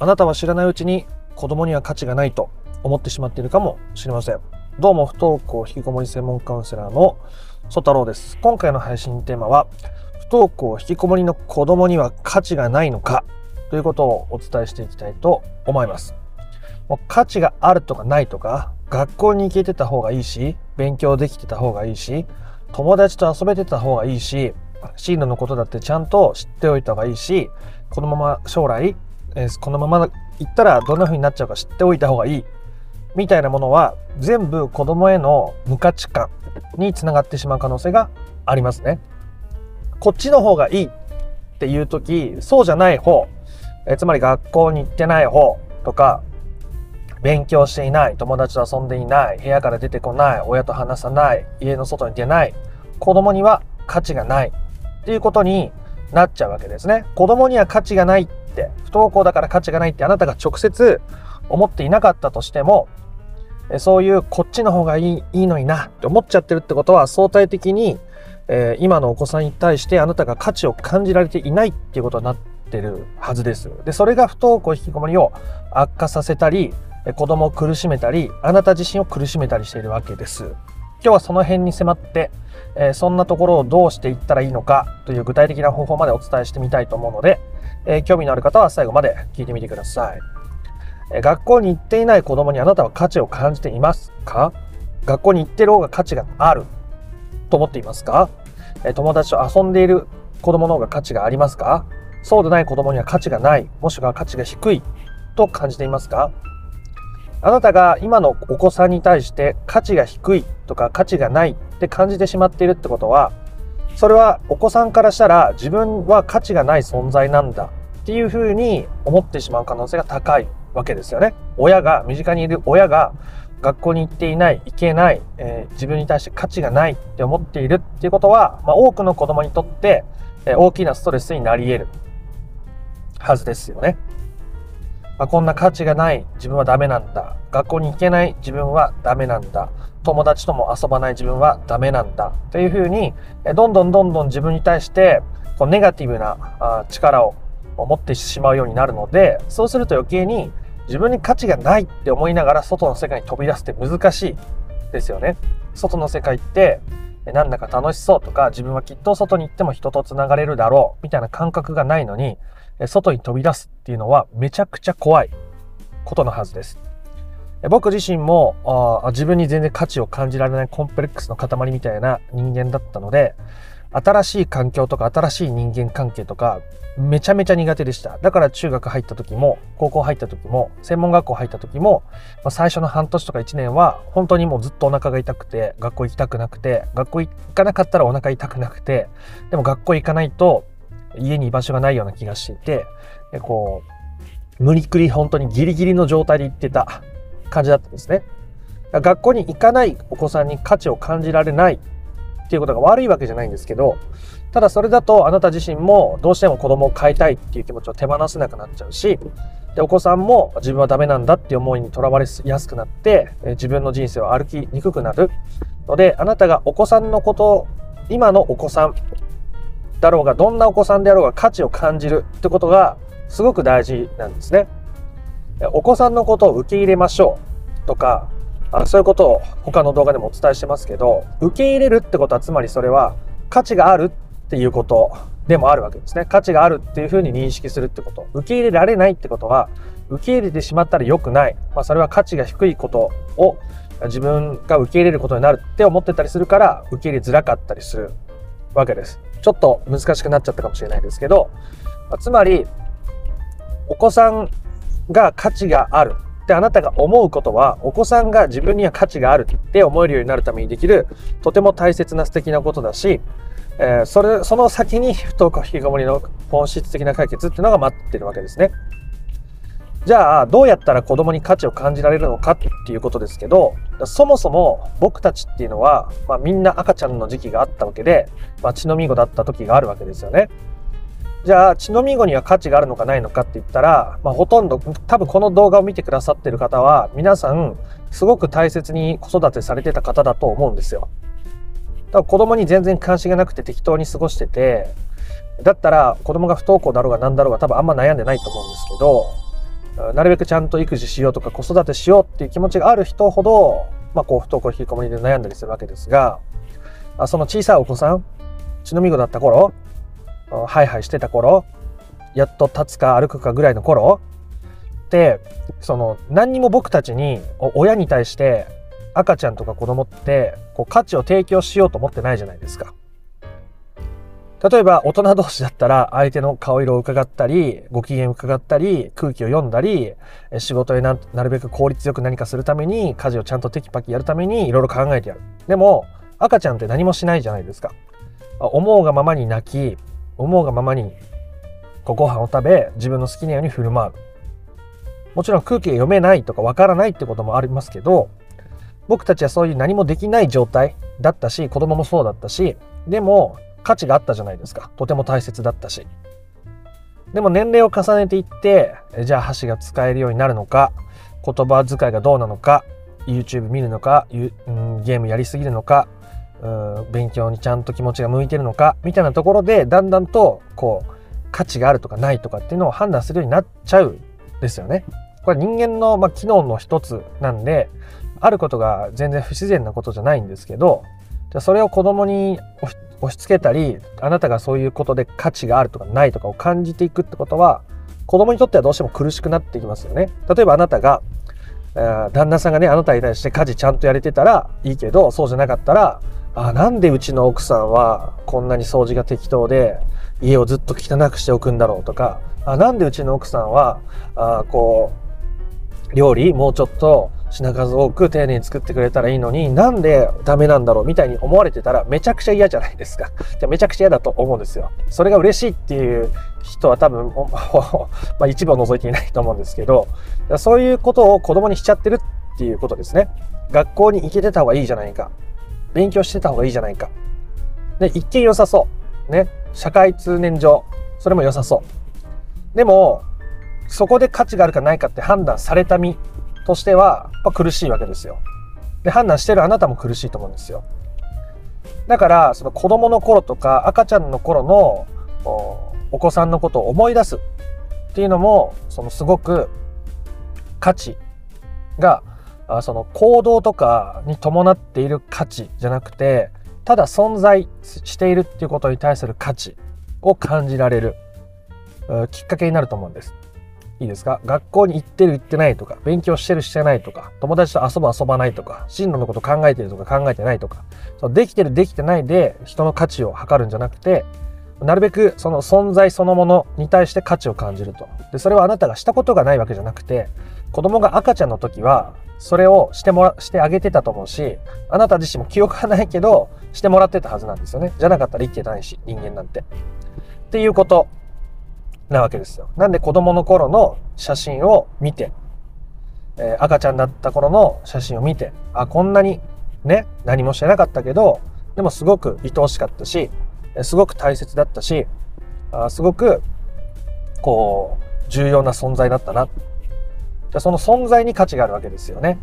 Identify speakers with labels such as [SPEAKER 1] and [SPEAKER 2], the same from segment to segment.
[SPEAKER 1] あなたは知らないうちに子供には価値がないと思ってしまっているかもしれません。どうも不登校引きこもり専門カウンセラーの曽太郎です。今回の配信テーマは不登校引きこもりの子供には価値がないのかということをお伝えしていきたいと思います。もう価値があるとかないとか学校に行けてた方がいいし勉強できてた方がいいし友達と遊べてた方がいいし進路のことだってちゃんと知っておいた方がいいしこのまま将来、え、このまま行ったらどんな風になっちゃうか知っておいた方がいいみたいなものは全部子供への無価値観につながってしまう可能性がありますね。こっちの方がいいっていう時そうじゃない方えつまり学校に行ってない方とか勉強していない友達と遊んでいない部屋から出てこない親と話さない家の外に出ない子供には価値がないっていうことになっちゃうわけですね。子供には価値がないて不登校だから価値がないってあなたが直接思っていなかったとしてもそういうこっちの方がいいいいのになって思っちゃってるってことは相対的に、えー、今のお子さんに対してあなたが価値を感じられていないっていうことになってるはずです。でそれが不登校引きこもりを悪化させたり子供を苦しめたりあなた自身を苦しめたりしているわけです。今日はその辺に迫って、えー、そんなところをどうしていったらいいのかという具体的な方法までお伝えしてみたいと思うので、えー、興味のある方は最後まで聞いてみてください。えー、学校に行っていない子供にあなたは価値を感じていますか？学校に行ってる方が価値があると思っていますか、え友達と遊んでいる子供の方が価値がありますか？そうでない子供には価値がない、もしくは価値が低いと感じていますか？あなたが今のお子さんに対して価値が低いとか価値がないって感じてしまっているってことはそれはお子さんからしたら自分は価値がない存在なんだっていうふうに思ってしまう可能性が高いわけですよね。親が身近にいる親が学校に行っていない行けない、えー、自分に対して価値がないって思っているっていうことは、まあ、多くの子供にとって、えー、大きなストレスになり得るはずですよね。まあ、こんな価値がない自分はダメなんだ。学校に行けない自分はダメなんだ。友達とも遊ばない自分はダメなんだ。というふうにどんどんどんどん自分に対してこうネガティブな力を持ってしまうようになるのでそうすると余計に自分に価値がないって思いながら外の世界に飛び出すって難しいですよね。外の世界ってなんだか楽しそうとか自分はきっと外に行っても人とつながれるだろうみたいな感覚がないのに外に飛び出すっていうのはめちゃくちゃ怖いことのはずです。僕自身もあ自分に全然価値を感じられないコンプレックスの塊みたいな人間だったので新しい環境とか新しい人間関係とかめちゃめちゃ苦手でしただから中学入った時も高校入った時も専門学校入った時も、まあ、最初の半年とか1年は本当にもうずっとお腹が痛くて学校行きたくなくて学校行かなかったらお腹痛くなくてでも学校行かないと家に居場所がないような気がしていてこう無理くり本当にギリギリの状態で行ってた感じだったんですね。学校に行かないお子さんに価値を感じられないっていうことが悪いわけじゃないんですけどただそれだとあなた自身もどうしても子供を飼いたいっていう気持ちを手放せなくなっちゃうしでお子さんも自分はダメなんだっていう思いにとらわれやすくなって自分の人生を歩きにくくなるのであなたがお子さんのこと今のお子さんだろうがどんなお子さんであろうが価値を感じるってことがすごく大事なんですね。お子さんのことを受け入れましょうとかあそういうことを他の動画でもお伝えしてますけど受け入れるってことはつまりそれは価値があるっていうことでもあるわけですね。価値があるっていうふうに認識するってこと。受け入れられないってことは受け入れてしまったら良くない、まあ、それは価値が低いことを自分が受け入れることになるって思ってたりするから受け入れづらかったりするわけです。ちょっと難しくなっちゃったかもしれないですけどつまりお子さんが価値があるってあなたが思うことはお子さんが自分には価値があるって思えるようになるためにできるとても大切な素敵なことだし、えー、それその先に不登校引きこもりの本質的な解決っていうのが待ってるわけですね。じゃあどうやったら子供に価値を感じられるのかっていうことですけどそもそも僕たちっていうのは、まあ、みんな赤ちゃんの時期があったわけで、まあ、血のみ子だった時があるわけですよね。じゃあ、血のみ子には価値があるのかないのかって言ったら、まあ、ほとんど、多分この動画を見てくださってる方は、皆さん、すごく大切に子育てされてた方だと思うんですよ。だから子供に全然関心がなくて適当に過ごしてて、だったら子供が不登校だろうが何だろうが多分あんま悩んでないと思うんですけど、なるべくちゃんと育児しようとか子育てしようっていう気持ちがある人ほど、まあ、こう不登校引きこもりで悩んだりするわけですがその小さいお子さん血のみ子だった頃ハイハイしてた頃やっと立つか歩くかぐらいの頃ってその何にも僕たちに親に対して赤ちゃんとか子供ってこう価値を提供しようと思ってないじゃないですか。例えば大人同士だったら相手の顔色を伺ったり、ご機嫌を伺ったり、空気を読んだり、仕事へなるべく効率よく何かするために、家事をちゃんとテキパキやるためにいろいろ考えてやる。でも、赤ちゃんって何もしないじゃないですか。思うがままに泣き、思うがままにご飯を食べ、自分の好きなように振る舞う。もちろん空気が読めないとかわからないってこともありますけど、僕たちはそういう何もできない状態だったし、子供もそうだったし、でも価値があったじゃないですか。とても大切だったし。でも年齢を重ねていって、じゃあ箸が使えるようになるのか、言葉遣いがどうなのか、YouTube 見るのか、ゲームやりすぎるのか、勉強にちゃんと気持ちが向いてるのか、みたいなところで、だんだんと、こう、価値があるとかないとかっていうのを判断するようになっちゃうんですよね。これ人間の、まあ、機能の一つなんで、あることが全然不自然なことじゃないんですけど、じゃそれを子供に押し付けたりあなたがそういうことで価値があるとかないとかを感じていくってことは子供にとってはどうしても苦しくなっていきますよね。例えばあなたが、え、旦那さんがねあなたに対して家事ちゃんとやれてたらいいけどそうじゃなかったらあなんでうちの奥さんはこんなに掃除が適当で家をずっと汚くしておくんだろうとかあなんでうちの奥さんはあこう料理もうちょっと品数多く丁寧に作ってくれたらいいのになんでダメなんだろうみたいに思われてたらめちゃくちゃ嫌じゃないですか。じゃめちゃくちゃ嫌だと思うんですよ。それが嬉しいっていう人は多分、まあ、一部を除いていないと思うんですけどそういうことを子供にしちゃってるっていうことですね。学校に行けてた方がいいじゃないか。勉強してた方がいいじゃないか。で、一見良さそう。ね。社会通念上、それも良さそう。でも、そこで価値があるかないかって判断された身としては、ま苦しいわけですよ。で、判断してるあなたも苦しいと思うんですよ。だから、その子供の頃とか赤ちゃんの頃のお子さんのことを思い出すっていうのも、そのすごく価値が、その行動とかに伴っている価値じゃなくて、ただ存在しているっていうことに対する価値を感じられるきっかけになると思うんです。いいですか？学校に行ってる行ってないとか、勉強してるしてないとか、友達と遊ぶ遊ばないとか、進路のこと考えてるとか考えてないとか、そできてるできてないで人の価値を測るんじゃなくて、なるべくその存在そのものに対して価値を感じると。で、それはあなたがしたことがないわけじゃなくて、子供が赤ちゃんの時は、それをしてもら、してあげてたと思うし、あなた自身も記憶がないけど、してもらってたはずなんですよね。じゃなかったら生きてないし、人間なんて。っていうことなわけですよ。なんで子供の頃の写真を見て、えー、赤ちゃんだった頃の写真を見て、あ、こんなにね、何もしてなかったけど、でもすごく愛おしかったし、すごく大切だったし、あすごく、こう、重要な存在だったな。その存在に価値があるわけですよね。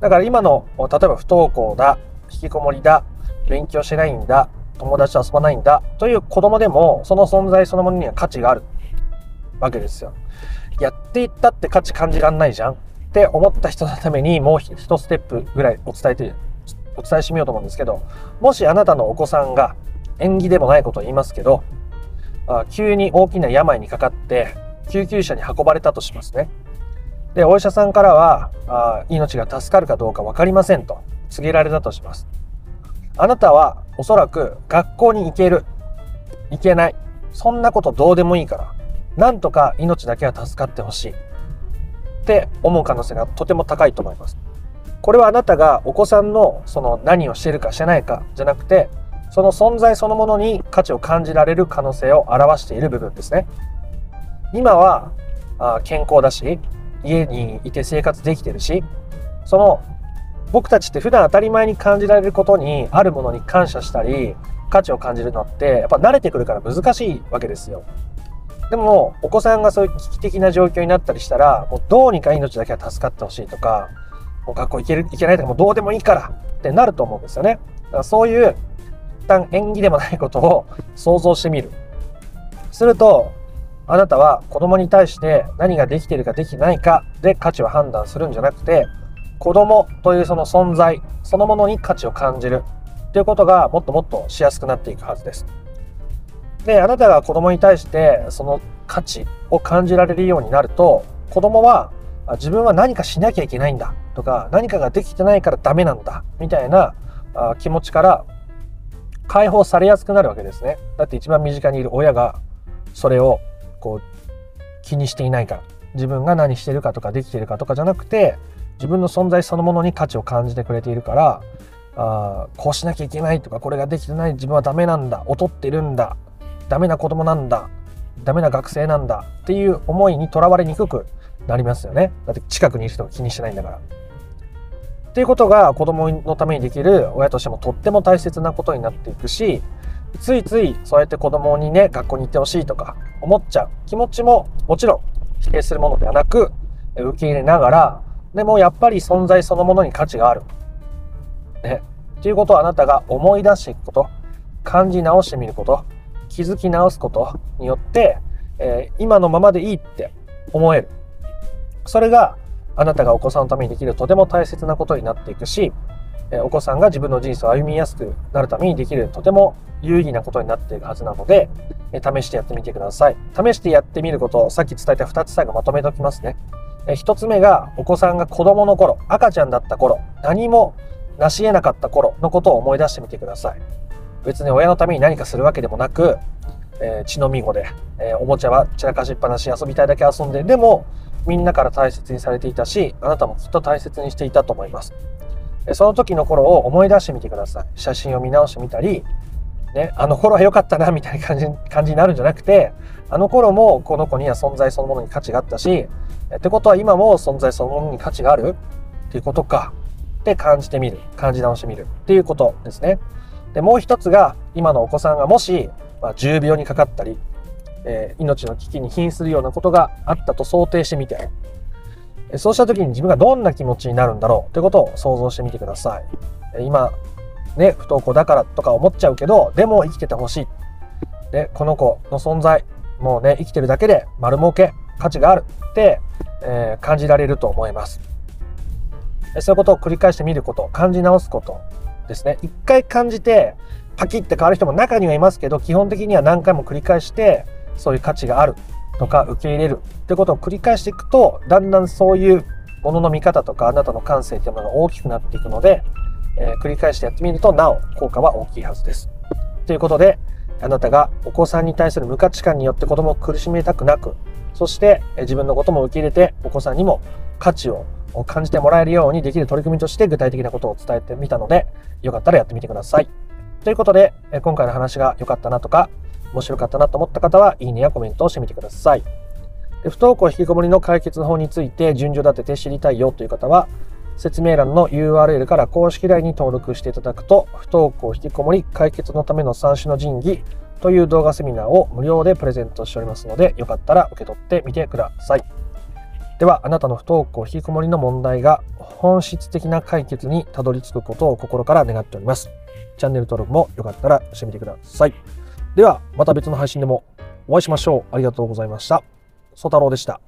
[SPEAKER 1] だから今の、例えば不登校だ、引きこもりだ、勉強しないんだ、友達と遊ばないんだという子供でもその存在そのものには価値があるわけですよ。やっていったって価値感じらんないじゃんって思った人のためにもう一ステップぐらいお伝えてお伝えしてみようと思うんですけどもしあなたのお子さんが縁起でもないことを言いますけどあ急に大きな病にかかって救急車に運ばれたとしますね。でお医者さんからはあ命が助かるかどうか分かりませんと告げられたとします。あなたはおそらく学校に行ける、行けない、そんなことどうでもいいから、なんとか命だけは助かってほしいって思う可能性がとても高いと思います。これはあなたがお子さんのその何をしてるかしてないかじゃなくて、その存在そのものに価値を感じられる可能性を表している部分ですね。今は健康だし、家にいて生活できてるし、その僕たちって普段当たり前に感じられることにあるものに感謝したり価値を感じるのってやっぱ慣れてくるから難しいわけですよ。でもお子さんがそういう危機的な状況になったりしたらもうどうにか命だけは助かってほしいとかもう学校行ける行けないとかもうどうでもいいからってなると思うんですよね。だからそういう一旦縁起でもないことを 想像してみる。するとあなたは子供に対して何ができているかできないかで価値を判断するんじゃなくて子供というその存在そのものに価値を感じるっていうことがもっともっとしやすくなっていくはずです。であなたが子供に対してその価値を感じられるようになると子供は自分は何かしなきゃいけないんだとか何かができてないからダメなんだみたいな気持ちから解放されやすくなるわけですね。だって一番身近にいる親がそれをこう気にしていないから自分が何してるかとかできてるかとかじゃなくて自分の存在そのものに価値を感じてくれているからあこうしなきゃいけないとかこれができてない自分はダメなんだ劣ってるんだダメな子供なんだダメな学生なんだっていう思いにとらわれにくくなりますよねだって近くにいる人が気にしてないんだから。っていうことが子供のためにできる親としてもとっても大切なことになっていくしついついそうやって子供にね学校に行ってほしいとか思っちゃう気持ちももちろん否定するものではなく受け入れながらでもやっぱり存在そのものに価値がある。ね。っていうことをあなたが思い出していくこと、感じ直してみること、気づき直すことによって、えー、今のままでいいって思える。それがあなたがお子さんのためにできるとても大切なことになっていくし、えー、お子さんが自分の人生を歩みやすくなるためにできるとても有意義なことになっているはずなので、えー、試してやってみてください。試してやってみることをさっき伝えた2つ最後まとめておきますね。一つ目がお子さんが子供の頃赤ちゃんだった頃何も成し得なかった頃のことを思い出してみてください。別に親のために何かするわけでもなく、えー、血のみ子で、えー、おもちゃは散らかしっぱなし遊びたいだけ遊んででもみんなから大切にされていたしあなたもきっと大切にしていたと思います。その時の頃を思い出してみてください。写真を見直してみたりね、あの頃は良かったなみたいな感じ感じになるんじゃなくてあの頃もこの子には存在そのものに価値があったしってことは今も存在そのものに価値があるっていうことかって感じてみる感じ直してみるっていうことですね。でもう一つが今のお子さんがもし、まあ、重病にかかったり、えー、命の危機に瀕するようなことがあったと想定してみてそうした時に自分がどんな気持ちになるんだろうということを想像してみてください。今ね、不登校だからとか思っちゃうけど、でも生きててほしい。で、この子の存在、もうね、生きてるだけで丸儲け、価値があるって、えー、感じられると思います。そういうことを繰り返してみること、感じ直すことですね。一回感じて、パキッて変わる人も中にはいますけど、基本的には何回も繰り返して、そういう価値があるとか受け入れるってことを繰り返していくと、だんだんそういうものの見方とかあなたの感性っていうものが大きくなっていくので、えー、繰り返してやってみるとなお効果は大きいはずです。ということであなたがお子さんに対する無価値観によって子供を苦しめたくなくそして自分のことも受け入れてお子さんにも価値を感じてもらえるようにできる取り組みとして具体的なことを伝えてみたのでよかったらやってみてください。ということで今回の話が良かったなとか面白かったなと思った方はいいねやコメントをしてみてください。不登校引きこもりの解決法について順序立てて知りたいよという方は説明欄の URL から公式 LINE に登録していただくと、不登校引きこもり解決のための三種の神器という動画セミナーを無料でプレゼントしておりますので、よかったら受け取ってみてください。では、あなたの不登校引きこもりの問題が本質的な解決にたどり着くことを心から願っております。チャンネル登録もよかったらしてみてください。では、また別の配信でもお会いしましょう。ありがとうございました。ソ太郎でした。